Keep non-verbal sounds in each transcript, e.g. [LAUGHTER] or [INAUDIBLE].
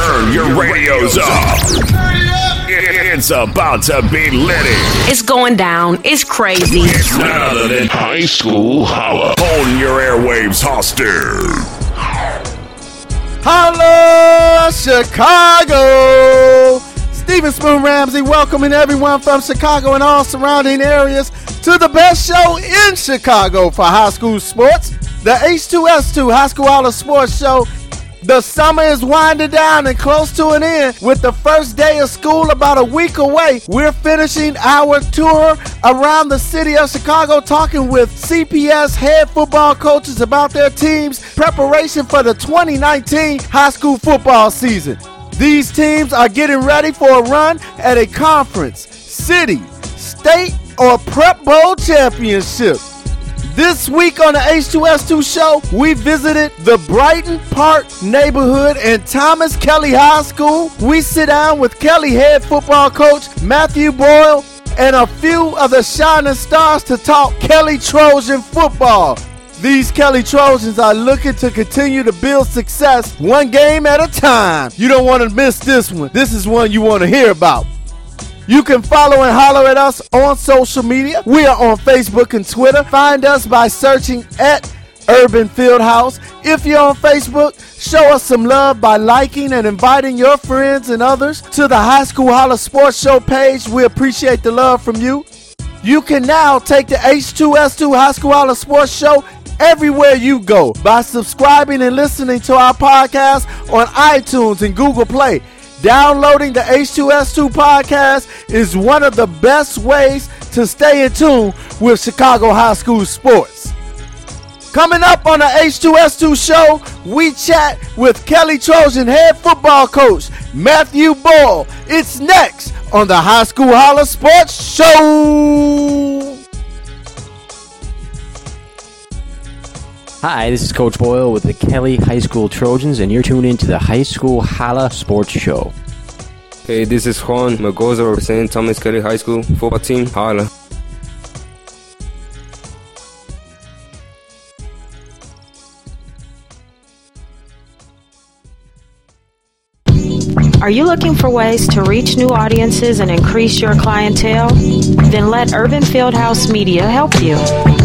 Turn your radios up. It's about to be lit. It's going down. It's crazy. It's none other than High School Holla. On your airwaves, Hoster. Holla, Chicago! Steven Spoon Ramsey welcoming everyone from Chicago and all surrounding areas to the best show in Chicago for high school sports, the H2S2 High School Holla Sports Show. The summer is winding down and close to an end with the first day of school about a week away. We're finishing our tour around the city of Chicago talking with CPS head football coaches about their team's preparation for the 2019 high school football season. These teams are getting ready for a run at a conference, city, state, or prep bowl championship. This week on the H2S2 show, we visited the Brighton Park neighborhood and Thomas Kelly High School. We sit down with Kelly head football coach Matthew Boyle and a few of the shining stars to talk Kelly Trojan football. These Kelly Trojans are looking to continue to build success one game at a time. You don't want to miss this one. This is one you want to hear about. You can follow and holler at us on social media. We are on Facebook and Twitter. Find us by searching at Urban Fieldhouse. If you're on Facebook, show us some love by liking and inviting your friends and others to the High School Holla Sports Show page. We appreciate the love from you. You can now take the H2S2 High School Holla Sports Show everywhere you go by subscribing and listening to our podcast on iTunes and Google Play. Downloading the H2S2 podcast is one of the best ways to stay in tune with Chicago high school sports. Coming up on the H2S2 show, we chat with Kelly Trojan head football coach Matthew Boyle. It's next on the High School Holla Sports Show. Hi, this is Coach Boyle with the Kelly High School Trojans, and you're tuned in to the High School Holla Sports Show. Hey, this is Juan Melgoza representing Thomas Kelly High School football team. Holla. Are you looking for ways to reach new audiences and increase your clientele? Then let Urban Fieldhouse Media help you.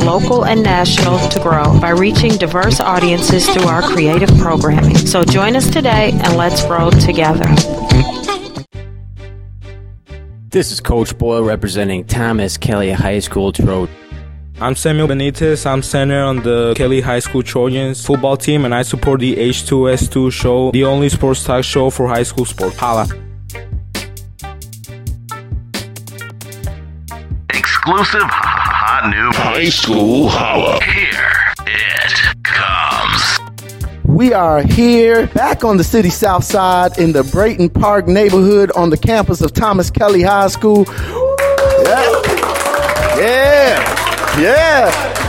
local and national, to grow by reaching diverse audiences through our creative programming. So join us today and let's grow together. This is Coach Boyle representing Thomas Kelly High School Trojans. I'm Samuel Benitez. I'm center on the Kelly High School Trojans football team, and I support the H2S2 show, the only sports talk show for high school sports. Holla. Exclusive hot new High School Holla. Here it comes. We are here back on the city south side in the Brighton Park neighborhood on the campus of Thomas Kelly High School. Yeah. Yeah. Yeah.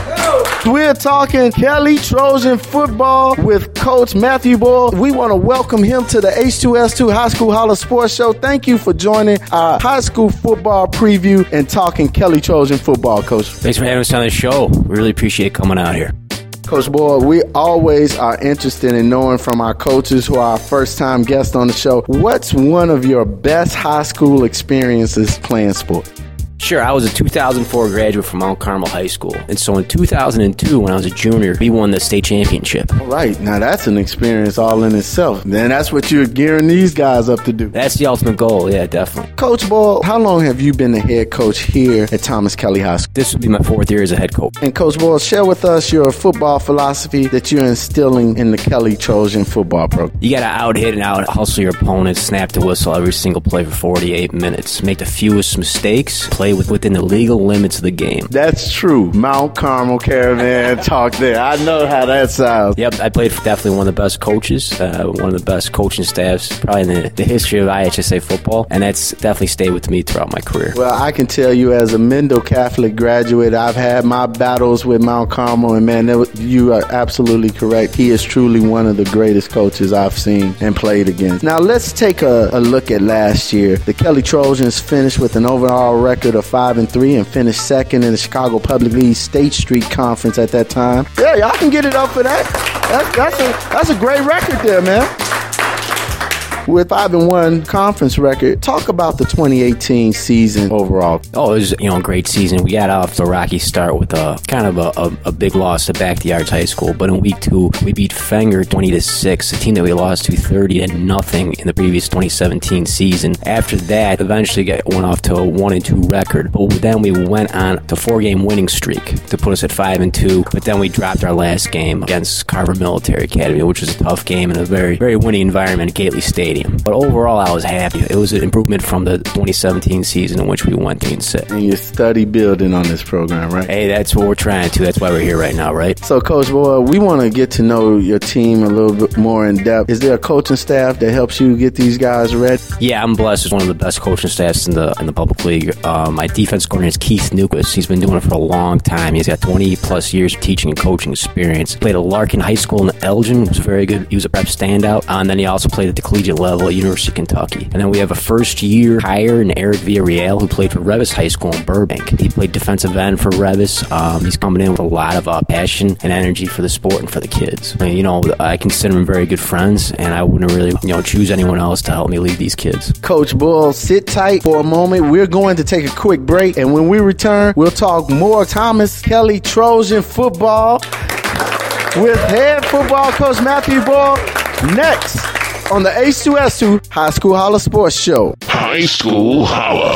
We're talking Kelly Trojan football with Coach Matthew Boyle. We want to welcome him to the H2S2 High School Holla Sports Show. Thank you for joining our high school football preview and talking Kelly Trojan football, Coach. Thanks for having us on the show. We really appreciate coming out here. Coach Boyle, we always are interested in knowing from our coaches who are our first time guests on the show, what's one of your best high school experiences playing sports? Sure, I was a 2004 graduate from Mount Carmel High School. And so in 2002, when I was a junior, we won the state championship. All right, now that's an experience all in itself. Then that's what you're gearing these guys up to do. That's the ultimate goal, yeah, definitely. Coach Boyle, how long have you been the head coach here at Thomas Kelly High School? This would be my fourth year as a head coach. And Coach Boyle, share with us your football philosophy that you're instilling in the Kelly Trojan football program. You got to out hit and out hustle your opponent, snap the whistle every single play for 48 minutes, make the fewest mistakes, play with within the legal limits of the game. That's true. Mount Carmel Caravan [LAUGHS] talk there. I know how that sounds. Yep, I played for definitely one of the best coaches, uh, one of the best coaching staffs, probably in the, the history of IHSA football, and that's definitely stayed with me throughout my career. Well, I can tell you as a Mendel Catholic graduate, I've had my battles with Mount Carmel, and man, you are absolutely correct. He is truly one of the greatest coaches I've seen and played against. Now, let's take a, a look at last year. The Kelly Trojans finished with an overall record of 5 and 3 and finished second in the Chicago Public League State Street Conference at that time. Yeah, y'all can get it up for that. That's, that's, a, that's a great record there, man with five and one conference record. Talk about the 2018 season overall. Oh, it was you know a great season. We got off the rocky start with a kind of a, a, a big loss to Backyards High School, but in week two we beat Fenger 20 to six, a team that we lost to 30 to nothing in the previous 2017 season. After that, eventually got went off to a one and two record, but then we went on to four game winning streak to put us at five and two. But then we dropped our last game against Carver Military Academy, which was a tough game in a very very winning environment at Gately Stadium. Stadium. But overall, I was happy. It was an improvement from the 2017 season in which we went 3 and 6. And you study building on this program, right? Hey, that's what we're trying to. That's why we're here right now, right? So, Coach Boyle, we want to get to know your team a little bit more in depth. Is there a coaching staff that helps you get these guys ready? Yeah, I'm blessed with one of the best coaching staffs in the in the public league. Uh, my defense coordinator is Keith Nukas. He's been doing it for a long time. He's got 20 plus years of teaching and coaching experience. Played at Larkin High School in Elgin. Was very good. He was a prep standout. Uh, and then he also played at the collegiate level at University of Kentucky. And then we have a first year hire in Eric Villarreal who played for Reavis High School in Burbank. He played defensive end for Reavis. Um, he's coming in with a lot of uh, passion and energy for the sport and for the kids. You know, I consider them very good friends, and I wouldn't really, you know, choose anyone else to help me lead these kids. Coach Boyle, sit tight for a moment. We're going to take a quick break, and when we return, we'll talk more Thomas Kelly Trojan football with head football coach Matthew Boyle next on the H2S2 High School Holla Sports Show. High School Holla.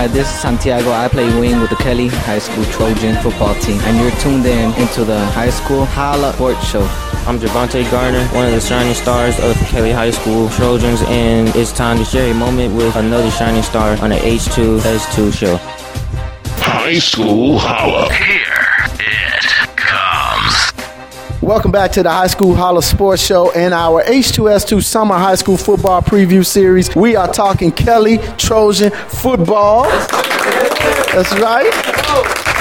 Hi, this is Santiago. I play wing with the Kelly High School Trojan football team, and you're tuned in into the High School Holla Sports Show. I'm Javante Garner, one of the shining stars of the Kelly High School Trojans, and it's time to share a moment with another shining star on the H2S2 show. High School Holla. [LAUGHS] Welcome back to the High School Holla Sports Show and our H2S2 Summer High School Football Preview Series. We are talking Kelly Trojan football. That's right.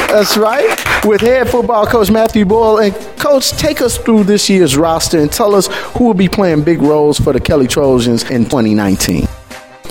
That's right. With head football coach Matthew Boyle. And coach, take us through this year's roster and tell us who will be playing big roles for the Kelly Trojans in 2019.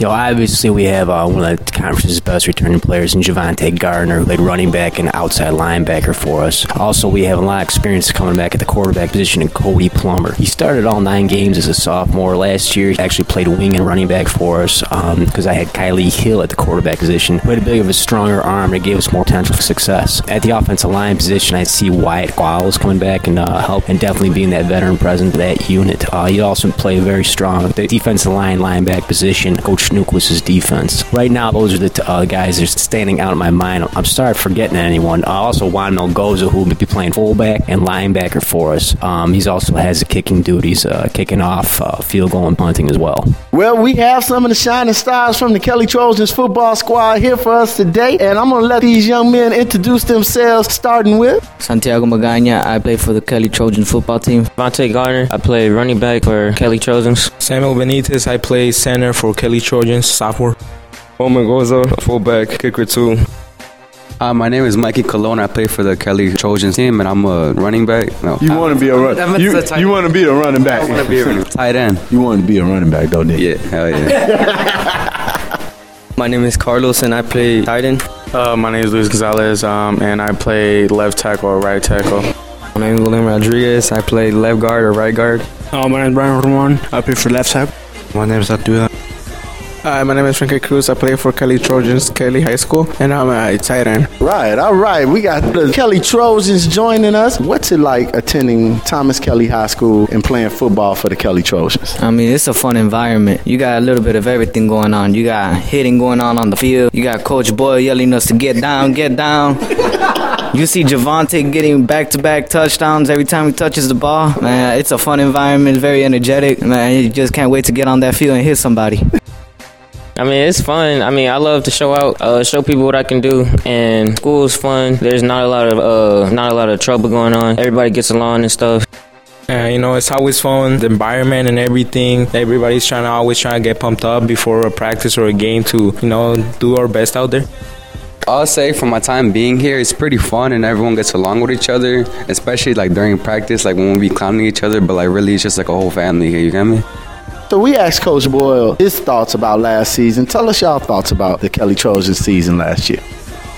Yo, obviously we have uh, one of the conference's best returning players in Javante Garner, who played running back and outside linebacker for us. Also, we have a lot of experience coming back at the quarterback position in Cody Plummer. He started all nine games as a sophomore last year. He actually played wing and running back for us because um, I had Kylie Hill at the quarterback position, who had a bit of a stronger arm and it gave us more potential for success. At the offensive line position, I see Wyatt Gualos coming back and uh, help and definitely being that veteran presence that unit. Uh, he also played very strong at the defensive line linebacker position. Coach Coach Nucleus's defense. Right now, those are the t- uh, guys that are standing out in my mind. I'm sorry for forgetting anyone. Uh, also, Juan Melgoza, who will be playing fullback and linebacker for us. Um, he's also has the kicking duties, uh, kicking off, uh, field goal, and punting as well. Well, we have some of the shining stars from the Kelly Trojans football squad here for us today, and I'm going to let these young men introduce themselves, starting with Santiago Magana. I play for the Kelly Trojan football team. Vontae Garner. I play running back for Kelly Trojans. Samuel Benitez, I play center for Kelly Trojans, sophomore. Juan Goza, fullback, kicker too. Uh, my name is Mikey Colon. I play for the Kelly Trojans team, and I'm a running back. No, You want to be a run. You, you want to be a running back. I want to be a tight end. You want to be a running back, don't you? Yeah, hell yeah. [LAUGHS] My name is Carlos and I play tight end. Uh, my name is Luis Gonzalez, um, and I play left tackle or right tackle. My name is William Rodriguez. I play left guard or right guard. Uh, my name is Brian Ramon. I play for left tackle. My name is Abdullah. Hi, my name is Frankie Cruz. I play for Kelly Trojans, Kelly High School, and I'm a tight end. Right, all right. We got the Kelly Trojans joining us. What's it like attending Thomas Kelly High School and playing football for the Kelly Trojans? I mean, it's a fun environment. You got a little bit of everything going on. You got hitting going on on the field. You got Coach Boyle yelling us to get down, get down. You see Javante getting back-to-back touchdowns every time he touches the ball. Man, it's a fun environment, very energetic. Man, you just can't wait to get on that field and hit somebody. I mean, it's fun. I mean, I love to show out, uh, show people what I can do, and school is fun. There's not a lot of, uh, not a lot of trouble going on. Everybody gets along and stuff. You know, it's always fun, the environment and everything. Everybody's trying to always trying to get pumped up before a practice or a game to, you know, do our best out there. I'll say for my time being here, it's pretty fun and everyone gets along with each other, especially like during practice, like when we be clowning each other, but like really it's just like a whole family here, you get me? So we asked Coach Boyle his thoughts about last season. Tell us y'all thoughts about the Kelly Trojans season last year.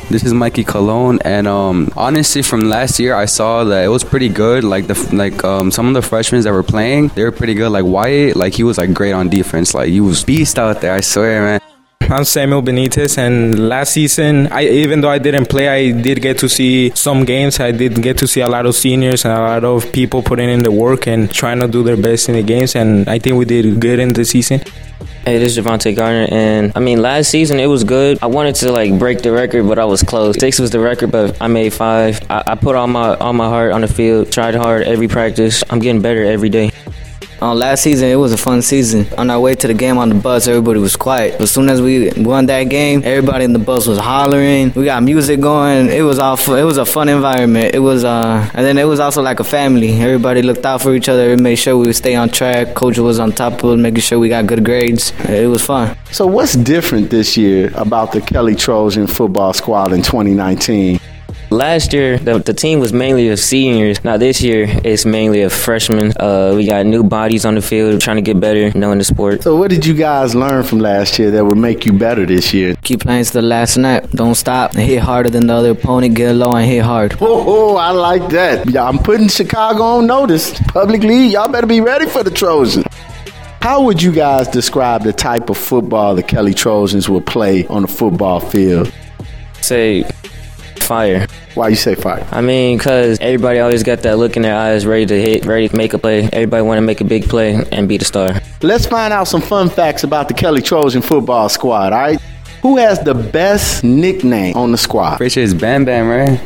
This is Mikey Colon, and um, honestly, from last year, I saw that it was pretty good. Like the like um, some of the freshmen that were playing, they were pretty good. Like Wyatt, like he was like great on defense. Like he was beast out there. I swear, man. I'm Samuel Benitez, and last season, I even though I didn't play, I did get to see some games. I did get to see a lot of seniors and a lot of people putting in the work and trying to do their best in the games. And I think we did good in the season. Hey, this is Javante Garner, and I mean, last season it was good. I wanted to like break the record, but I was close. Six was the record, but I made five. I, I put all my all my heart on the field, tried hard every practice. I'm getting better every day. Uh, last season, it was a fun season. On our way to the game on the bus, everybody was quiet. But as soon as we won that game, everybody in the bus was hollering. We got music going. It was all fu- it was a fun environment. It was uh, and then it was also like a family. Everybody looked out for each other. It made sure we would stay on track. Coach was on top of us, making sure we got good grades. It was fun. So what's different this year about the Kelly Trojan football squad in 2019? Last year, the, the team was mainly of seniors. Now this year, it's mainly of freshmen. Uh, we got new bodies on the field, trying to get better, knowing the sport. So what did you guys learn from last year that would make you better this year? Keep playing to the last snap. Don't stop. Hit harder than the other opponent. Get low and hit hard. Oh, I like that. Yeah, I'm putting Chicago on notice. publicly. y'all better be ready for the Trojans. How would you guys describe the type of football the Kelly Trojans will play on the football field? Say fire. Why you say fire? I mean, because everybody always got that look in their eyes, ready to hit, ready to make a play. Everybody want to make a big play and be the star. Let's find out some fun facts about the Kelly Trojan football squad, all right? Who has the best nickname on the squad? Pretty sure it's Bam Bam, right?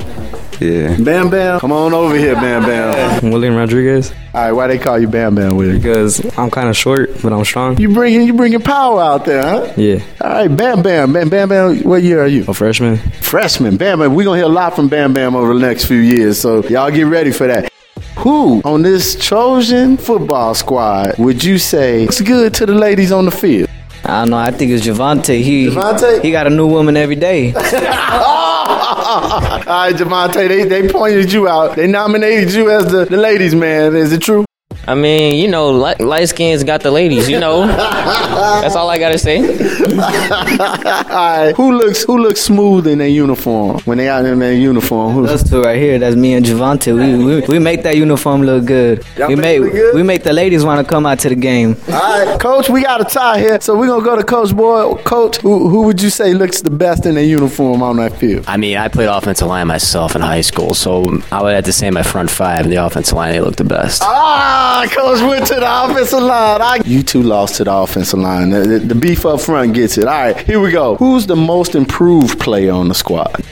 Yeah. Bam Bam? Come on over here, Bam Bam. William Rodriguez. All right, why they call you Bam Bam, William? Because I'm kind of short, but I'm strong. You bringing you bringing power out there, huh? Yeah. All right, Bam Bam, Bam Bam Bam. What year are you? A freshman. Freshman, Bam Bam. We're gonna hear a lot from Bam Bam over the next few years, so y'all get ready for that. Who on this Trojan football squad would you say looks good to the ladies on the field? I don't know. I think it's Javante. He Javante? he got a new woman every day. [LAUGHS] [LAUGHS] All right, Javante, they, they pointed you out. They nominated you as the, the ladies' man. Is it true? I mean, you know, light, light skins got the ladies. You know, [LAUGHS] that's all I gotta say. All right, who looks who looks smooth in their uniform when they out in their uniform? Who? Those two right here. That's me and Javante. We, we we make that uniform look good. Y'all we make make good? we make the ladies want to come out to the game. All right, Coach, we got a tie here, so we're gonna go to Coach Boyle. Coach, who, who would you say looks the best in their uniform on that field? I mean, I played offensive line myself in high school, so I would have to say my front five, in the offensive line, they look the best. Ah, Coach went to the offensive line. I, you two lost to the offensive line. The, the, the beef up front gets it. All right, here we go. Who's the most improved player on the squad?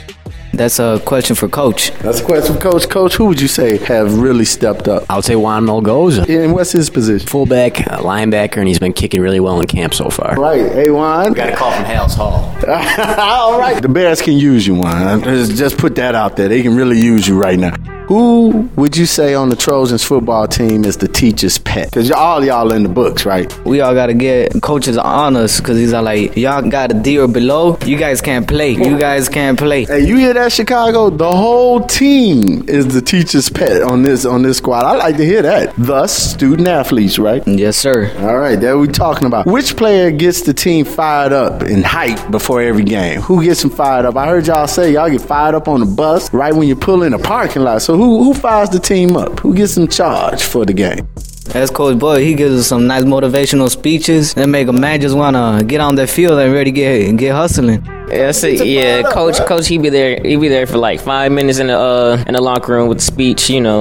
That's a question for coach. That's a question for coach. Coach, who would you say have really stepped up? I would say Juan Melgoza. And what's his position? Fullback, uh, linebacker, and he's been kicking really well in camp so far. Right, hey Juan. Got a call from Halas Hall. [LAUGHS] All right, the Bears can use you, Juan. Just, just put that out there. They can really use you right now. Who would you say on the Trojans football team is the teacher's pet? Because y'all, y'all in the books, right? We all gotta get coaches on us because he's all like, y'all got a D or below. You guys can't play. You guys can't play. Hey, you hear that, Chicago? The whole team is the teacher's pet on this on this squad. I like to hear that. Thus, student athletes, right? Yes, sir. All right, that we talking about. Which player gets the team fired up and hyped before every game? Who gets them fired up? I heard y'all say y'all get fired up on the bus right when you pull in a parking lot. So who who fires the team up? Who gets them charged for the game? That's Coach Boyle. He gives us some nice motivational speeches that make a man just wanna get on the field and ready to get get hustling. Yeah, that's it. Yeah, coach, coach, he be there. He be there for like five minutes in the uh in the locker room with the speech. You know,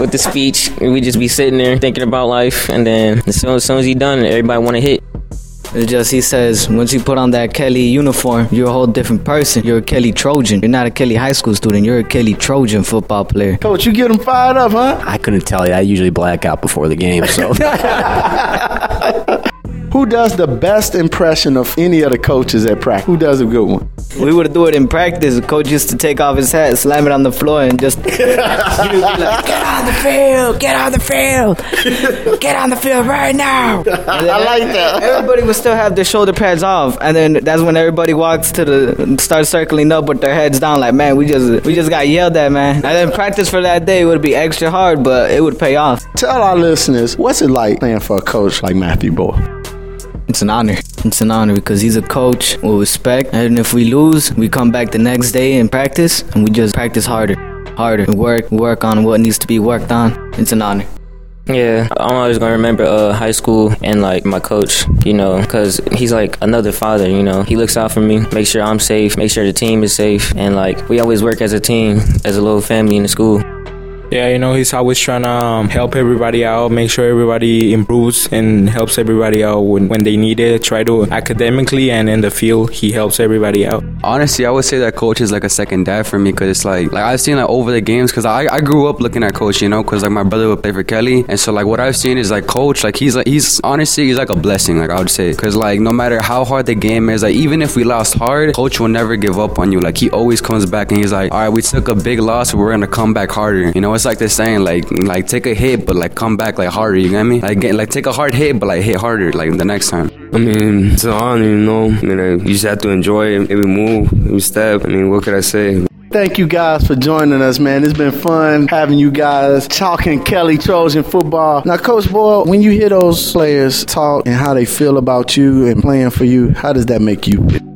with the speech, we just be sitting there thinking about life, and then as soon as, soon as he done, everybody want to hit. It's just he says once you put on that Kelly uniform, you're a whole different person. You're a Kelly Trojan. You're not a Kelly high school student. You're a Kelly Trojan football player. Coach, you get them fired up, huh? I couldn't tell you. I usually black out before the game, so. [LAUGHS] Who does the best impression of any of the coaches at practice? Who does a good one? We would do it in practice. The coach used to take off his hat, slam it on the floor, and just [LAUGHS] like, get on the field, get on the field, get on the field right now. [LAUGHS] I like that. Everybody would still have their shoulder pads off, and then that's when everybody walks to the start circling up with their heads down, like man, we just we just got yelled at, man. And then practice for that day would be extra hard, but it would pay off. Tell our listeners what's it like playing for a coach like Matthew Boyle. It's an honor. It's an honor because he's a coach with respect. And if we lose, we come back the next day and practice, and we just practice harder, harder, and work, work on what needs to be worked on. It's an honor. Yeah, I'm always gonna remember uh, high school and like my coach, you know, because he's like another father, you know. He looks out for me, make sure I'm safe, make sure the team is safe, and like we always work as a team, as a little family in the school. Yeah, you know, he's always trying to um, help everybody out, make sure everybody improves and helps everybody out when, when they need it. Try to academically and in the field, he helps everybody out. Honestly, I would say that coach is like a second dad for me because it's like, like I've seen like over the games because I, I grew up looking at coach, you know, because like my brother would play for Kelly. And so like what I've seen is like coach, like he's like, he's honestly, he's like a blessing, like I would say. Because like no matter how hard the game is, like even if we lost hard, coach will never give up on you. Like he always comes back and he's like, all right, we took a big loss, we're to come back harder. You know, it's like they're saying, like, like take a hit, but like come back like harder. You get me? Like, get, like take a hard hit, but like hit harder, like the next time. I mean, it's an honor, you know. I mean, like, you just have to enjoy it. Every move, every step. I mean, what could I say? Thank you guys for joining us, man. It's been fun having you guys talking Kelly Trojan football. Now, Coach Boyle, when you hear those players talk and how they feel about you and playing for you, how does that make you feel?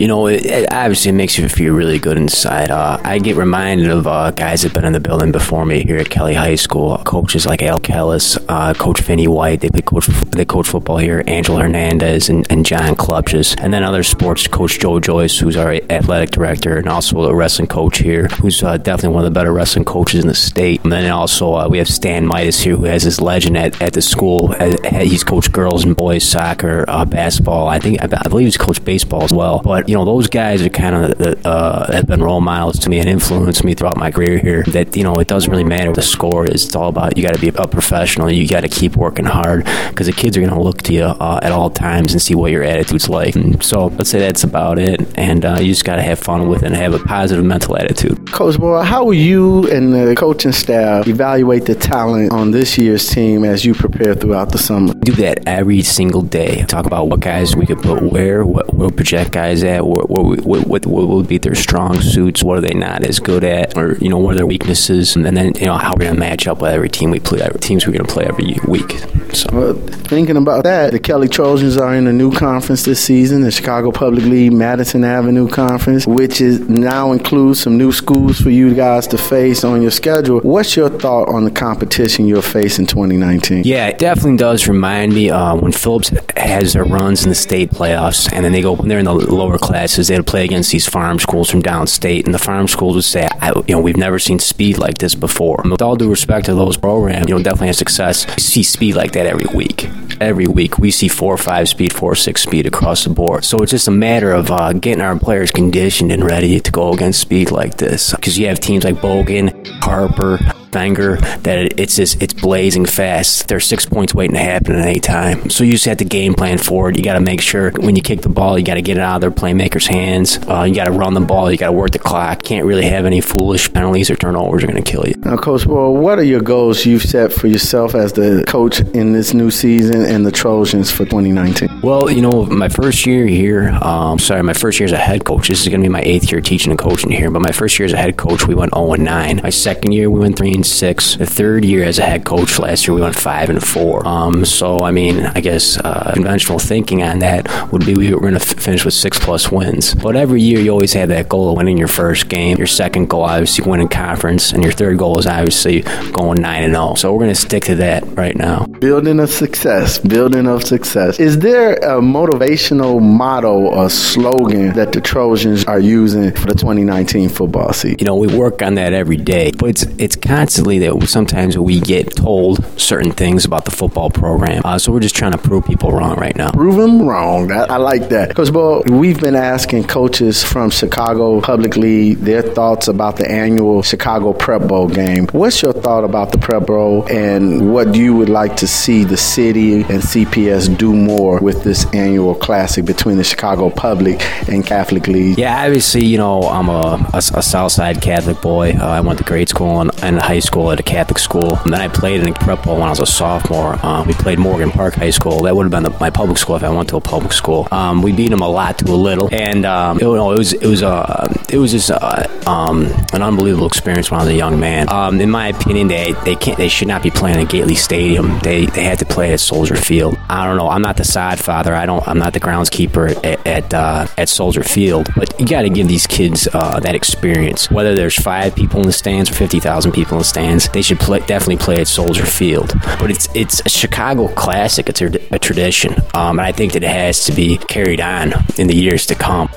You know, it, it obviously makes you feel really good inside. Uh, I get reminded of uh, guys that have been in the building before me here at Kelly High School. Coaches like Al Kellis, uh, Coach Finney White, they play coach they coach football here. Angela Hernandez and, and John Klubches, and then other sports coach Joe Joyce, who's our athletic director, and also a wrestling coach here, who's uh, definitely one of the better wrestling coaches in the state. And then also uh, we have Stan Midas here, who has his legend at, at the school. He's coached girls and boys soccer, uh, basketball. I think I believe he's coached baseball as well. But you know, those guys are kind of uh, have been role models to me and influenced me throughout my career here. That you know, it doesn't really matter what the score is. It's all about you got to be a professional. You got to keep working hard because the kids are going to look to you uh, at all times and see what your attitude's like. And so let's say that's about it. And uh, you just got to have fun with it and have a positive mental attitude. Coach Boyle, how will you and the coaching staff evaluate the talent on this year's team as you prepare throughout the summer? Do that every single day. Talk about what guys we could put where, what we'll project guys at, what, what, what, what would be their strong suits, what are they not as good at, or you know what are their weaknesses, and then you know how we're going to match up with every team we play, every teams we're going to play every week. So. Well, thinking about that, the Kelly Trojans are in a new conference this season, the Chicago Public League Madison Avenue Conference, which is now includes some new schools for you guys to face on your schedule. What's your thought on the competition you'll face in 2019? Yeah, it definitely does remind me uh, when Phillips has their runs in the state playoffs, and then they go when they're in the lower classes, they'll play against these farm schools from downstate, and the farm schools would say, you know, we've never seen speed like this before. With all due respect to those programs, you know, definitely have success. We see speed like that every week. Every week, we see four or five speed, four or six speed across the board. So it's just a matter of uh, getting our players conditioned and ready to go against speed like this. Because you have teams like Bogan, Harper, Fenger that it's just it's blazing fast. There's six points waiting to happen at any time. So you just have to game plan for it. You got to make sure when you kick the ball, you got to get it out of their playmakers' hands. Uh, you got to run the ball. You got to work the clock. Can't really have any foolish penalties or turnovers are going to kill you. Now, Coach well, what are your goals you've set for yourself as the coach in this new season and the Trojans for 2019? Well, you know, my first year here, um, sorry, my first year as a head coach. This is going to be my eighth year teaching and coaching here. But my first year as a head coach, we went 0 and 9. My second year, we went 3 and six. The third year as a head coach last year, we went five and four. Um, so I mean, I guess uh, conventional thinking on that would be we were going to f- finish with six plus wins. But every year, you always have that goal of winning your first game. Your second goal, obviously, winning conference, and your third goal is obviously going nine and zero. So we're going to stick to that right now. Building of success. Building of success. Is there a motivational motto or slogan that the Trojans are using for the 2019 football season? You know, we work on that every day, but it's it's constantly that sometimes we get told certain things about the football program. Uh, so we're just trying to prove people wrong right now. Prove them wrong. That, I like that. Coach Boyle, we've been asking coaches from Chicago publicly their thoughts about the annual Chicago Prep Bowl game. What's your thought about the Prep Bowl and what you would like to see the city and CPS do more with this annual classic between the Chicago Public and Catholic League? Yeah, obviously, you know, I'm a, a, a Southside Catholic boy. Uh, I went to grade school and, and high school at a Catholic school. And then I played in Prep Bowl when I was a sophomore. Um, we played Morgan Park High School. That would have been the, my public school if I went to a public school. Um, we beat them a lot to a little, and um, it, it was it was uh, it was just uh, um, an unbelievable experience when I was a young man. Um, in my opinion, they they can't they should not be playing at Gately Stadium. They they had to play at Soldier Field. I don't know. I'm not the side father. I don't. I'm not the groundskeeper at at, uh, at Soldier Field. But you got to give these kids uh, that experience. Whether there's five people in the stands or fifty thousand people in the stands, they should play, definitely play at Soldier Field. But it's it's a Chicago classic. It's a, a tradition, um, and I think that it has to be carried on in the years to come.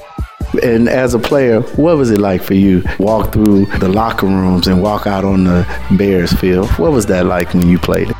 And as a player, what was it like for you? Walk through the locker rooms and walk out on the Bears field. What was that like when you played?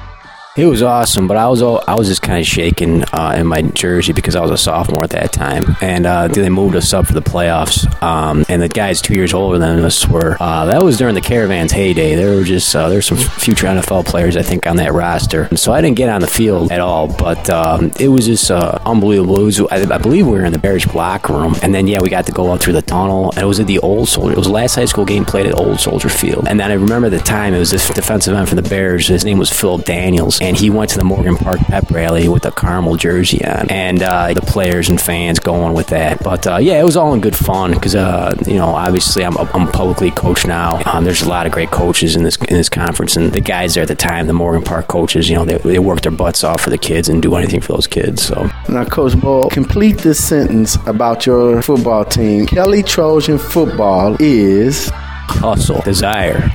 It was awesome, but I was all, I was just kind of shaking uh, in my jersey because I was a sophomore at that time, and uh, they moved us up for the playoffs. Um, and the guys two years older than us were. Uh, that was during the Caravans' heyday. There were just uh, there's some future NFL players I think on that roster. So I didn't get on the field at all, but um, it was just uh, unbelievable. Was, I, I, believe we were in the Bears locker room, and then yeah, we got to go up through the tunnel, and it was at the Old Soldier. It was the last high school game played at Old Soldier Field, and then I remember the time it was this defensive end for the Bears. His name was Phil Daniels and he went to the Morgan Park pep rally with a Carmel jersey on, and uh, the players and fans going with that. But uh, yeah, it was all in good fun because uh, you know obviously I'm, I'm publicly coached now. Um, there's a lot of great coaches in this in this conference, and the guys there at the time, the Morgan Park coaches, you know they, they work their butts off for the kids and do anything for those kids. So now, Coach Boyle, complete this sentence about your football team. Kelly Trojan football is hustle, desire.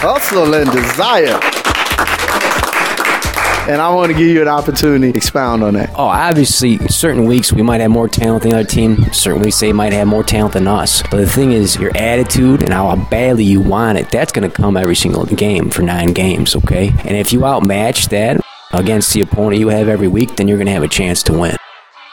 Hustle and desire. And I want to give you an opportunity to expound on that. Oh, obviously, certain weeks we might have more talent than the other team. Certain weeks they might have more talent than us. But the thing is, your attitude and how badly you want it, that's going to come every single game for nine games, okay? And if you outmatch that against the opponent you have every week, then you're going to have a chance to win.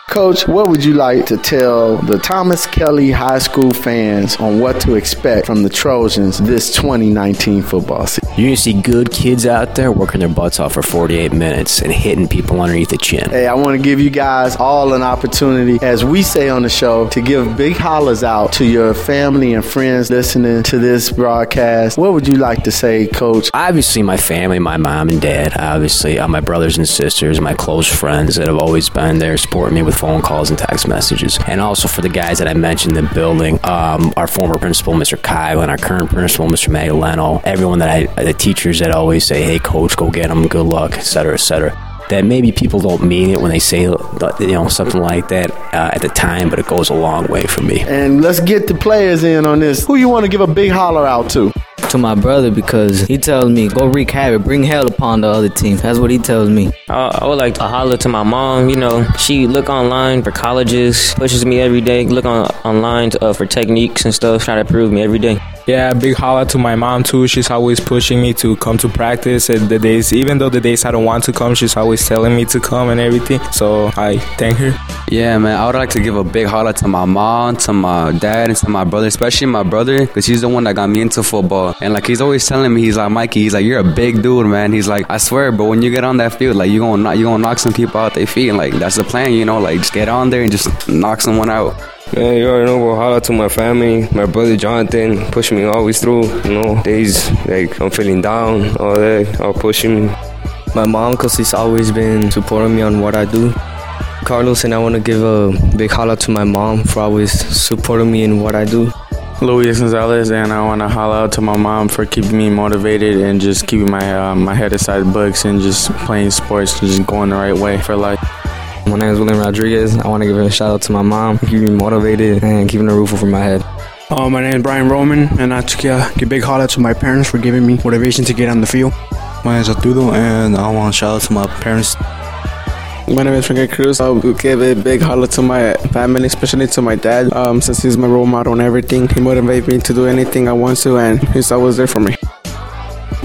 Coach, what would you like to tell the Thomas Kelly High School fans on what to expect from the Trojans this 2019 football season? You're going to see good kids out there working their butts off for 48 minutes and hitting people underneath the chin. Hey, I want to give you guys all an opportunity, as we say on the show, to give big hollers out to your family and friends listening to this broadcast. What would you like to say, Coach? Obviously, my family, my mom and dad, obviously, uh, my brothers and sisters, my close friends that have always been there supporting me with phone calls and text messages. And also for the guys that I mentioned in the building, um, our former principal, Mr. Kyle, and our current principal, Mr. Magdaleno, everyone that I, the teachers that always say, hey, coach, go get them, good luck, etc., etc that maybe people don't mean it when they say you know something like that uh, at the time, but it goes a long way for me. And let's get the players in on this. Who you want to give a big holler out to? To my brother because he tells me go wreak havoc, bring hell upon the other team. That's what he tells me. I, I would like to holler to my mom. You know, she look online for colleges, pushes me every day. Look on online to, uh, for techniques and stuff, try to prove me every day. Yeah, big holla to my mom too. She's always pushing me to come to practice. And the days, even though the days I don't want to come, she's always telling me to come and everything. So I thank her. Yeah, man. I would like to give a big holla to my mom, to my dad, and to my brother, especially my brother, because he's the one that got me into football. And like he's always telling me, he's like Mikey, he's like you're a big dude, man. He's like I swear, but when you get on that field, like you're gonna knock, you gonna knock some people out their feet, and like that's the plan, you know. Like just get on there and just knock someone out. Man, you already know. Well, holla to my family, my brother Jonathan, pushing me always through. You know, days like I'm feeling down, all that, all pushing me. My mom, cause she's always been supporting me on what I do. Carlos, and I want to give a big holla to my mom for always supporting me in what I do. Luis Gonzalez, and I want to holla out to my mom for keeping me motivated and just keeping my uh, my head aside books and just playing sports, and just going the right way for life. My name is William Rodriguez. I want to give a shout out to my mom, keeping me motivated and keeping a roof over my head. Uh, my name is Brian Roman, and I to uh, give a big holler to my parents for giving me motivation to get on the field. My name is Arturo, and I want to shout out to my parents. My name is Frankie Cruz. I will give a big holler to my family, especially to my dad, um, since he's my role model and everything. He motivates me to do anything I want to, and he's always there for me.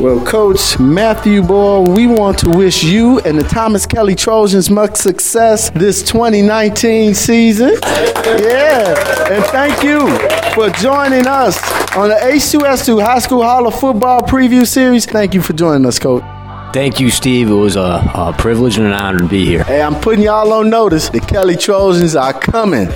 Well, Coach Matthew Boyle, we want to wish you and the Thomas Kelly Trojans much success this 2019 season. Yeah, and thank you for joining us on the H2S2 High School Hall of Football Preview Series. Thank you for joining us, Coach. Thank you, Steve. It was a, a privilege and an honor to be here. Hey, I'm putting y'all on notice. The Kelly Trojans are coming.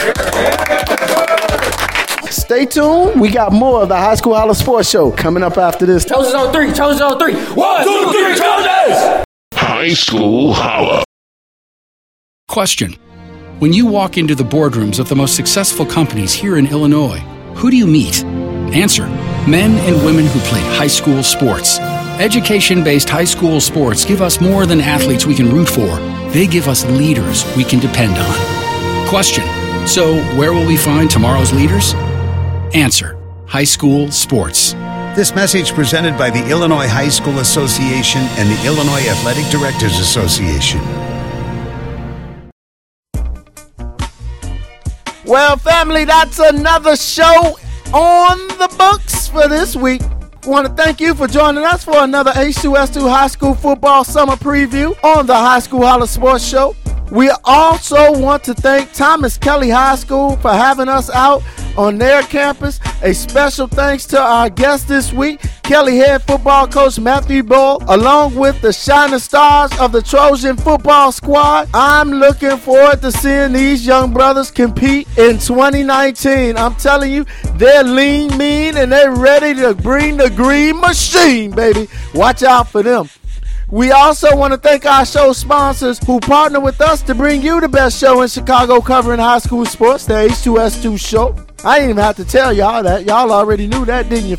Stay tuned. We got more of the High School Holla Sports Show coming up after this. Trojans on three. Trojans on three. One, two, three, Trojans! High School Holla. Question When you walk into the boardrooms of the most successful companies here in Illinois, who do you meet? Answer Men and women who played high school sports. Education based high school sports give us more than athletes we can root for, they give us leaders we can depend on. Question So, where will we find tomorrow's leaders? Answer High School Sports. This message presented by the Illinois High School Association and the Illinois Athletic Directors Association. Well, family, that's another show on the books for this week. Want to thank you for joining us for another H2S2 High School Football Summer Preview on the High School Holla Sports Show. We also want to thank Thomas Kelly High School for having us out on their campus. A special thanks to our guest this week, Kelly head football coach Matthew Boyle, along with the shining stars of the Trojan football squad. I'm looking forward to seeing these young brothers compete in 2019. I'm telling you, they're lean, mean, and they're ready to bring the green machine, baby. Watch out for them. We also want to thank our show sponsors who partner with us to bring you the best show in Chicago covering high school sports, the H2S2 show. I didn't even have to tell y'all that. Y'all already knew that, didn't you?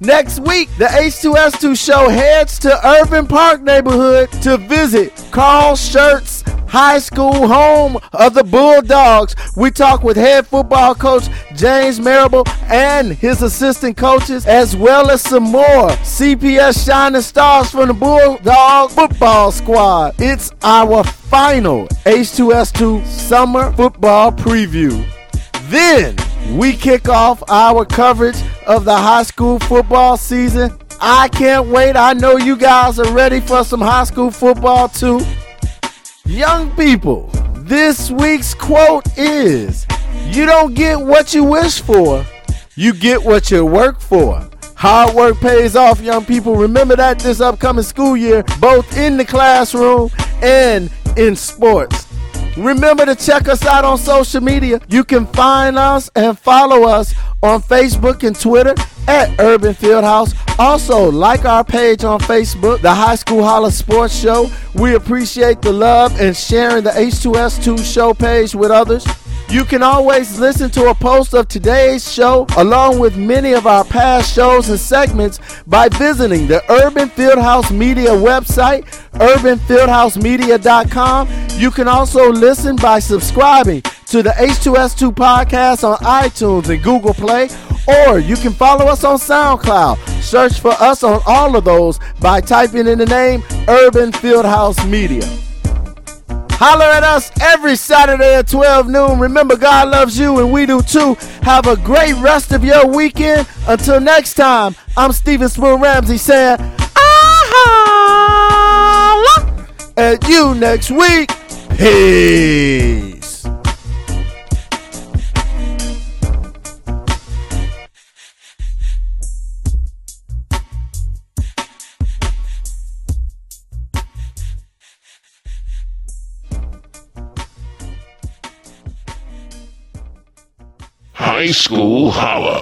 Next week, the H2S2 show heads to Irving Park neighborhood to visit Carl Schurz High School, home of the Bulldogs. We talk with head football coach James Marable and his assistant coaches, as well as some more CPS shining stars from the Bulldog football squad. It's our final H2S2 summer football preview. Then we kick off our coverage of the high school football season. I can't wait. I know you guys are ready for some high school football too. Young people, this week's quote is You don't get what you wish for, you get what you work for. Hard work pays off, young people. Remember that this upcoming school year, both in the classroom and in sports. Remember to check us out on social media. You can find us and follow us on Facebook and Twitter at Urban Fieldhouse. Also, like our page on Facebook, the High School Holla Sports Show. We appreciate the love and sharing the H2S2 show page with others. You can always listen to a post of today's show along with many of our past shows and segments by visiting the Urban Fieldhouse Media website, urbanfieldhousemedia.com. You can also listen by subscribing to the H2S2 podcast on iTunes and Google Play, or you can follow us on SoundCloud. Search for us on all of those by typing in the name Urban Fieldhouse Media. Holler at us every Saturday at 12 noon. Remember, God loves you and we do too. Have a great rest of your weekend. Until next time, I'm Steven Spoon Ramsey saying, ah at you next week. Peace. High School Holla.